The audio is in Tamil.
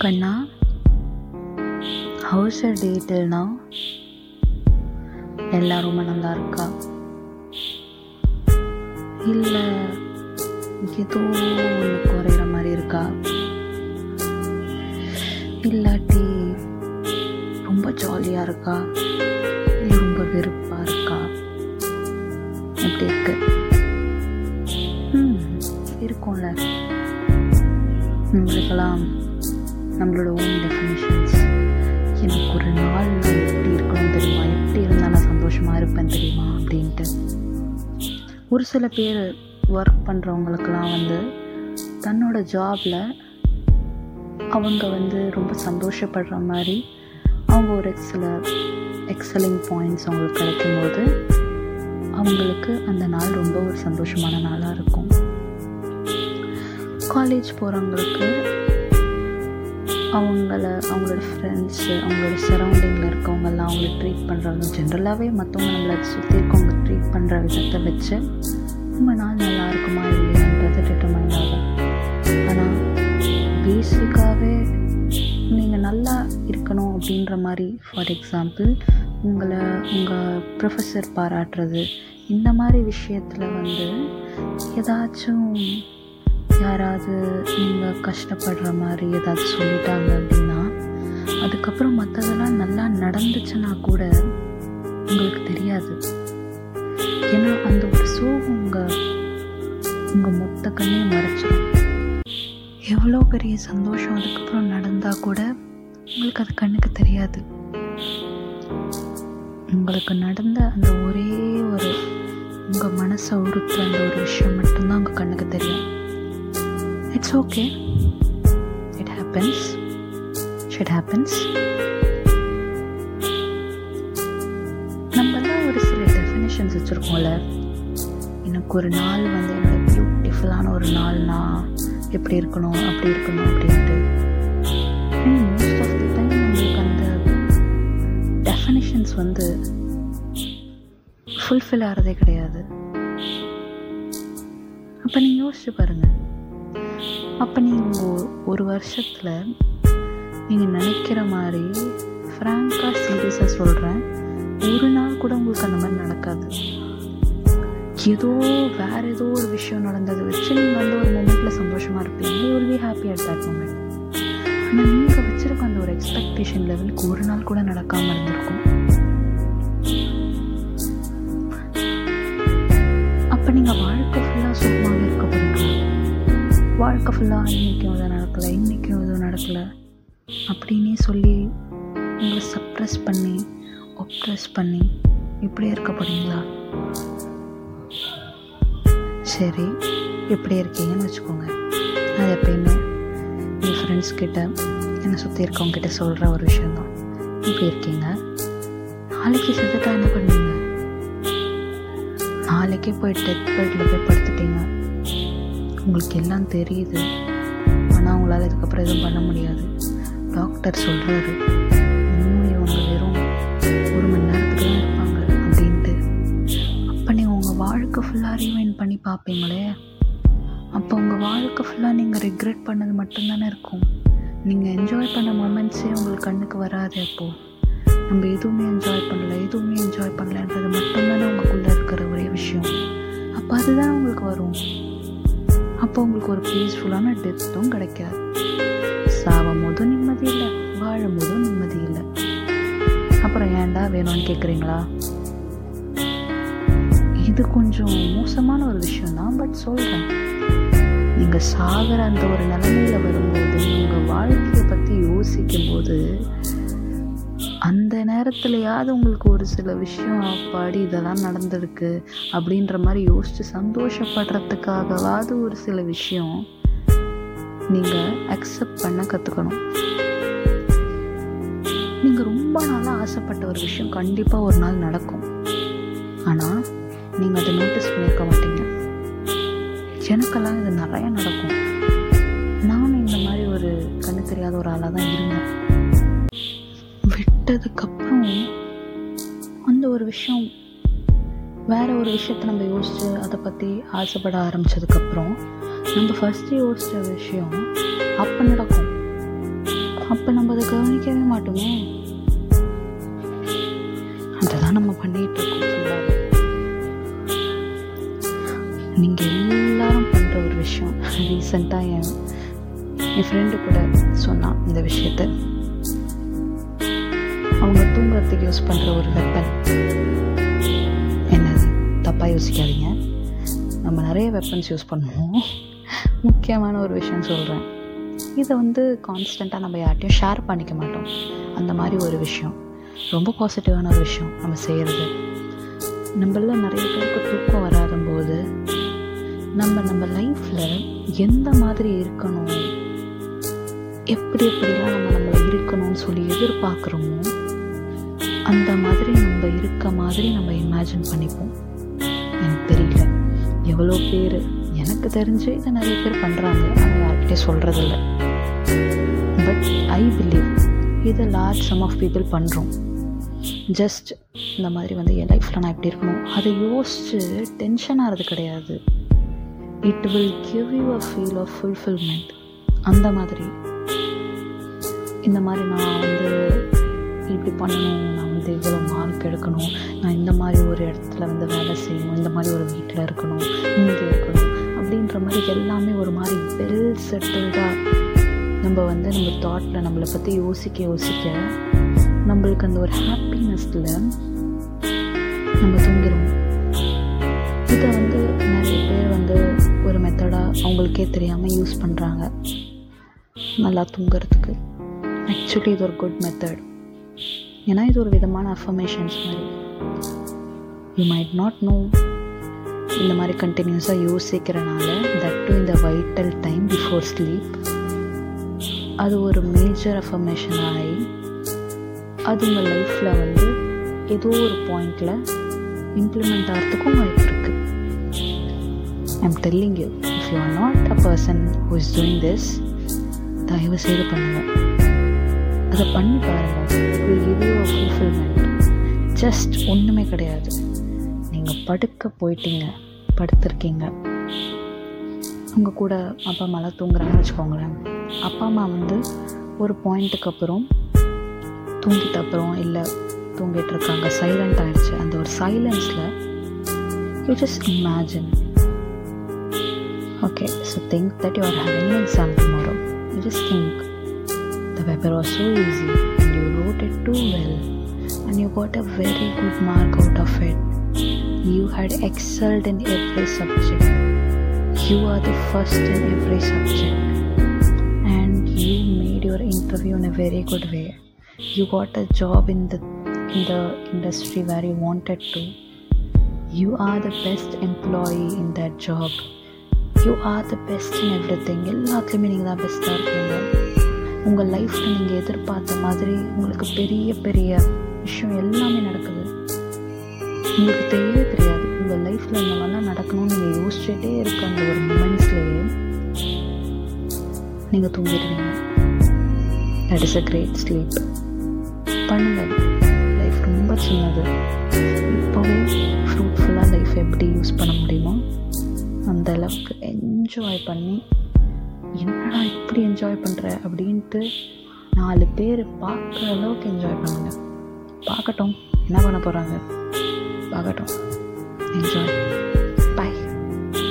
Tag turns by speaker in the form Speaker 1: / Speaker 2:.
Speaker 1: கண்ணா ஹவுஸ் அ டேட்டில்னா எல்லாம் ரொம்ப நல்லா இருக்கா? இல்லை ஏதோ ஒன்று குறையிற மாதிரி இருக்கா? இல்லாட்டி ரொம்ப ஜாலியாக இருக்கா? ரொம்ப வெறுப்பாக இருக்கா? எப்படி இருக்கு. ம் இருக்கும்ல. உங்களுக்கெல்லாம் நம்மளோட ஓன் டெஃபினிஷன்ஸ் எனக்கு ஒரு நாள் நான் எப்படி இருக்கணும் தெரியுமா? எப்படி இருந்தால் நான் சந்தோஷமாக இருப்பேன் தெரியுமா? அப்படின்ட்டு. ஒரு சில பேர் ஒர்க் பண்ணுறவங்களுக்கெல்லாம் வந்து தன்னோட ஜாபில் அவங்க வந்து ரொம்ப சந்தோஷப்படுற மாதிரி அவங்க ஒரு சில எக்ஸலிங் பாயிண்ட்ஸ் அவங்களுக்கு கிடைக்கும்போது அவங்களுக்கு அந்த நாள் ரொம்ப ஒரு சந்தோஷமான நாளாக இருக்கும். காலேஜ் போகிறவங்களுக்கு அவங்கள அவங்களோட ஃப்ரெண்ட்ஸு அவங்களோட சரௌண்டிங்கில் இருக்கவங்கெல்லாம் அவங்கள ட்ரீட் பண்ணுறவங்க ஜென்ரலாகவே மற்றவங்க நம்மளை சுற்றி இருக்கவங்க ட்ரீட் பண்ணுற விதத்தை வச்சு நம்ம நாள் நல்லா இருக்குமா இல்லையான்றது டிட்டர்மைன் ஆகும். ஆனால் பேசிக்காகவே நீங்கள் நல்லா இருக்கணும் அப்படின்ற மாதிரி ஃபார் எக்ஸாம்பிள் உங்களை உங்கள் ப்ரொஃபஸர் பாராட்டுறது இந்த மாதிரி விஷயத்தில் வந்து ஏதாச்சும் யாராவது நீங்கள் கஷ்டப்படுற மாதிரி ஏதாவது சொல்லிட்டாங்க அப்படின்னா அதுக்கப்புறம் மற்றதெல்லாம் நல்லா நடந்துச்சுன்னா கூட உங்களுக்கு தெரியாது. ஏன்னா அந்த ஒரு சோகம் உங்கள் உங்கள் மொத்த கண்ணையும் மறைச்சிடும் எவ்வளோ பெரிய சந்தோஷம் அதுக்கப்புறம் நடந்தால் கூட உங்களுக்கு அது கண்ணுக்கு தெரியாது. உங்களுக்கு நடந்த அந்த ஒரே ஒரு உங்கள் மனசை உறுத்துற அந்த ஒரு விஷயம் மட்டும்தான் உங்கள் கண்ணுக்கு தெரியும். It's okay it happens shit happens நம்மலாம் ஒரு சில டெஃபினேஷன்ஸ் வச்சுருக்கோம்ல. எனக்கு ஒரு நாள் வந்து என்னோட பியூட்டிஃபுல்லான ஒரு நாள்னா எப்படி இருக்கணும் அப்படி இருக்கணும் அப்படின்ட்டு. மோஸ்ட் ஆஃப் தி டைம் நம்மளுக்கு அந்த டெஃபினேஷன்ஸ் வந்து ஃபுல்ஃபில் ஆகிறதே கிடையாது. அப்போ நீங்கள் யோசிச்சு பாருங்கள் அப்போ நீங்கள் ஒரு வருஷத்தில் நீங்கள் நினைக்கிற மாதிரி ஃப்ராங்காக சீரியஸாக சொல்கிறேன் ஒரு நாள் கூட உங்களுக்கு அந்த மாதிரி நடக்காது. ஏதோ வேற ஏதோ ஒரு விஷயம் நடந்ததை வச்சு நீங்கள் வந்து ஒரு மூமெண்ட்டில் சந்தோஷமாக இருப்பீங்க. You will be happy at that moment ஆனால் நீங்கள் வச்சுருக்க அந்த ஒரு எக்ஸ்பெக்டேஷன் லெவலுக்கு ஒரு நாள் கூட நடக்காமல் இருந்திருக்கும். அப்போ நீங்கள் வாழ்க்கை வாழ்க்கை ஃபுல்லாக இன்றைக்கும் இது நடக்கலை இன்றைக்கும் இது நடக்கலை அப்படின்னே சொல்லி உங்களை சப்ரெஸ் பண்ணி ஒப்ரெஸ் பண்ணி இப்படி இருக்க போகிறீங்களா சரி இப்படி இருக்கீங்கன்னு வச்சுக்கோங்க. அது எப்பயுமே என் ஃப்ரெண்ட்ஸ் கிட்ட என்னை சுற்றி இருக்கவங்க கிட்ட சொல்கிற ஒரு விஷயந்தான் இப்படி இருக்கீங்க. நாளைக்கு செத்துட்டா என்ன பண்ணுவீங்க? நாளைக்கே போய் டெத் பெட்டில் போய் படுத்துட்டீங்க. உங்களுக்கு எல்லாம் தெரியுது. ஆனால் உங்களால் இதுக்கப்புறம் எதுவும் பண்ண முடியாது. டாக்டர் சொல்கிறாரு இன்னும் இவங்க வெறும் ஒரு மணி நேரத்துக்கு தான் இருப்பாங்க அப்படின்ட்டு. அப்போ நீங்கள் உங்கள் வாழ்க்கை ஃபுல்லாக ரீவைன் பண்ணி பார்ப்பீங்களே. அப்போ உங்கள் வாழ்க்கை ஃபுல்லாக நீங்கள் ரிக்ரெட் பண்ணது மட்டும்தானே இருக்கும். நீங்கள் என்ஜாய் பண்ண மூமெண்ட்ஸே உங்களுக்கு கண்ணுக்கு வராது அப்போது நம்ம எதுவுமே என்ஜாய் பண்ணல எதுவுமே என்ஜாய் பண்ணலன்றது மட்டும்தானே உங்களுக்குள்ளே இருக்கிற ஒரே விஷயம். அப்போ அதுதான் உங்களுக்கு வரும். அப்போ உங்களுக்கு ஒரு பீஸ்ஃபுல்லான டெத்தும் கிடைக்காது. சாவம் போதும் நிம்மதி இல்லை வாழும் போதும் நிம்மதி இல்லை. அப்புறம் ஏன்டா வேணும்னு கேட்குறீங்களா இது கொஞ்சம் மோசமான ஒரு விஷயம் தான் பட் சொல்கிறேன் நீங்கள் சாகிற அந்த ஒரு நிலைமையில் வரும்போது உங்கள் வாழ்க்கையை பற்றி யோசிக்கும் போது அந்த நேரத்துலையாவது உங்களுக்கு ஒரு சில விஷயம் அப்பாடி இதெல்லாம் நடந்திருக்கு அப்படின்ற மாதிரி யோசித்து சந்தோஷப்படுறதுக்காகவாவது ஒரு சில விஷயம் நீங்கள் அக்செப்ட் பண்ண கற்றுக்கணும் நீங்கள் ரொம்ப நாளாக ஆசைப்பட்ட ஒரு விஷயம் கண்டிப்பாக ஒரு நாள் நடக்கும். ஆனால் நீங்கள் அதை நோட்டீஸ் பண்ணியிருக்க மாட்டீங்க. எனக்கெல்லாம் இது நிறைய நடக்கும். நானும் இந்த மாதிரி ஒரு கண்ணு தெரியாத ஒரு ஆளாக தான் இருந்தேன். விட்டதுக்கப்புறம் அந்த ஒரு விஷயம் வேற ஒரு விஷயத்த நம்ம யோசித்து அதை பற்றி ஆசைப்பட ஆரம்பித்ததுக்கப்புறம் நம்ம ஃபஸ்ட்டு யோசித்த விஷயம் அப்போ நடக்கும். அப்போ நம்ம அதை கவனிக்கவே மாட்டோமே. அதுதான் நம்ம பண்ணிட்டு இருக்கோம் நீங்கள் எல்லாரும் பண்ணுற ஒரு விஷயம். ரீசெண்டாக என் என் ஃப்ரெண்டு கூட சொன்னான் இந்த விஷயத்தை. அவங்க தூங்குறதுக்கு யூஸ் பண்ணுற ஒரு வெப்பன் என்னது? தப்பாக யோசிக்காதீங்க. நம்ம நிறைய வெப்பன்ஸ் யூஸ் பண்ணுவோம். முக்கியமான ஒரு விஷயம் சொல்கிறேன் இதை வந்து கான்ஸ்டண்ட்டாக நம்ம யார்ட்டையும் ஷேர் பண்ணிக்க மாட்டோம். அந்த மாதிரி ஒரு விஷயம். ரொம்ப பாசிட்டிவான ஒரு விஷயம் நம்ம செய்கிறது நம்மள நிறைய பேருக்கு தூக்கம் வராத போது நம்ம நம்ம லைஃப்பில் எந்த மாதிரி இருக்கணும்? எப்படி எப்படிலாம் நம்ம நம்மளை இருக்கணும்னு சொல்லி எதிர்பார்க்குறோமோ அந்த மாதிரி நம்ம இருக்க மாதிரி நம்ம இமேஜின் பண்ணிப்போம். எனக்கு தெரியல. எவ்வளோ பேர்? எனக்கு தெரிஞ்சு இதை நிறைய பேர் பண்ணுறாங்க ஆனால் யார்கிட்டே சொல்கிறதில்ல பட் ஐ பிலீவ் இதை லார்ஜ் சம் ஆஃப் பீப்புள் பண்ணுறோம் ஜஸ்ட் இந்த மாதிரி வந்து என் லைஃப்பில் நான் எப்படி இருக்கணும். அதை யோசித்து டென்ஷன் ஆகிறது கிடையாது. It will give you a feel of fulfilment அந்த மாதிரி. இந்த மாதிரி நான் வந்து இப்படி பண்ணணும் வந்து இவ்வளோ மார்க் எடுக்கணும். நான் இந்த மாதிரி ஒரு இடத்துல வந்து வேலை செய்யணும். இந்த மாதிரி ஒரு வீட்டில் இருக்கணும். இங்கே இருக்கணும். அப்படின்ற மாதிரி எல்லாமே ஒரு மாதிரி வெல் செட்டில்டாக நம்ம வந்து நம்ம தாட்டில் நம்மளை பற்றி யோசிக்க யோசிக்க நம்மளுக்கு அந்த ஒரு ஹாப்பினஸில் நம்ம தூங்கிடுவோம். இதை வந்து நிறைய பேர் வந்து ஒரு மெத்தடாக அவங்களுக்கே தெரியாமல் யூஸ் பண்ணுறாங்க நல்லா தூங்குறதுக்கு. ஆக்சுவலி இது ஒரு குட் மெத்தட் ஏன்னா இது ஒரு விதமான அஃபர்மேஷன்ஸ் மாதிரி. யூ மைட் நாட் நோ இந்த மாதிரி கண்டினியூஸாக யோசிக்கிறனால தட் டு இந்த வைட்டல் டைம் பிஃபோர் ஸ்லீப் அது ஒரு மேஜர் அஃபர்மேஷன் ஆகி அது உங்கள் லைஃப்பில் வந்து ஏதோ ஒரு பாயிண்டில் இம்ப்ளிமெண்ட் ஆகிறதுக்கும் வாய்ப்பு இருக்குது I'm telling you if you are not a person who is doing this தயவு செய்து பண்ணுங்கள் அதை பண்ணி பாருங்கள் இட் வில் ஃபுல்ஃபில்மெண்ட் ஜஸ்ட் ஒன்றுமே கிடையாது. நீங்கள் படுக்க போயிட்டீங்க படுத்திருக்கீங்க. உங்கள் கூட அப்பா அம்மாலாம் தூங்குறாங்கன்னு வச்சுக்கோங்களேன். அப்பா அம்மா வந்து ஒரு பாயிண்ட்டுக்கு அப்புறம் தூங்கிட்ட அப்புறம் இல்லை தூங்கிட்டு இருக்காங்க. சைலண்ட் ஆகிடுச்சு அந்த ஒரு சைலன்ஸில் you just imagine okay so think that you are having exam tomorrow you just think The paper was so easy and you wrote it too well and you got a very good mark out of it you had excelled in every subject. You are the first in every subject. And you made your interview in a very good way. You got a job in the in the industry where you wanted to. You are the best employee in that job. You are the best in everything. எல்லாத்துலேயுமே நீங்கள் தான் பெஸ்ட்டாக இருக்கீங்க உங்கள் லைஃப்பில் நீங்கள் எதிர்பார்த்த மாதிரி உங்களுக்கு பெரிய பெரிய விஷயம் எல்லாமே நடக்குது. உங்களுக்கு தெரியவே தெரியாது. உங்கள் லைஃப்பில் இந்த மாதிரிலாம் நடக்கணும்னு நீங்கள் யோசிச்சுட்டே இருக்க அந்த ஒரு மூமெண்ட்ஸ்லேயே நீங்கள் தூங்கிடுவீங்க. That is a great sleep பண்ணுங்கள் லைஃப் ரொம்ப சின்னது. இப்போவே ஃப்ரூட்ஃபுல்லாக லைஃப் எப்படி யூஸ் பண்ண முடியுமோ அந்த அளவுக்கு என்ஜாய் பண்ணி என்னடா இப்படி என்ஜாய் பண்ணுற அப்படின்ட்டு நாலு பேர் பார்க்குற அளவுக்கு என்ஜாய் பண்ணுங்க. பார்க்கட்டும் என்ன பண்ண போகிறாங்க பார்க்கட்டும். என்ஜாய்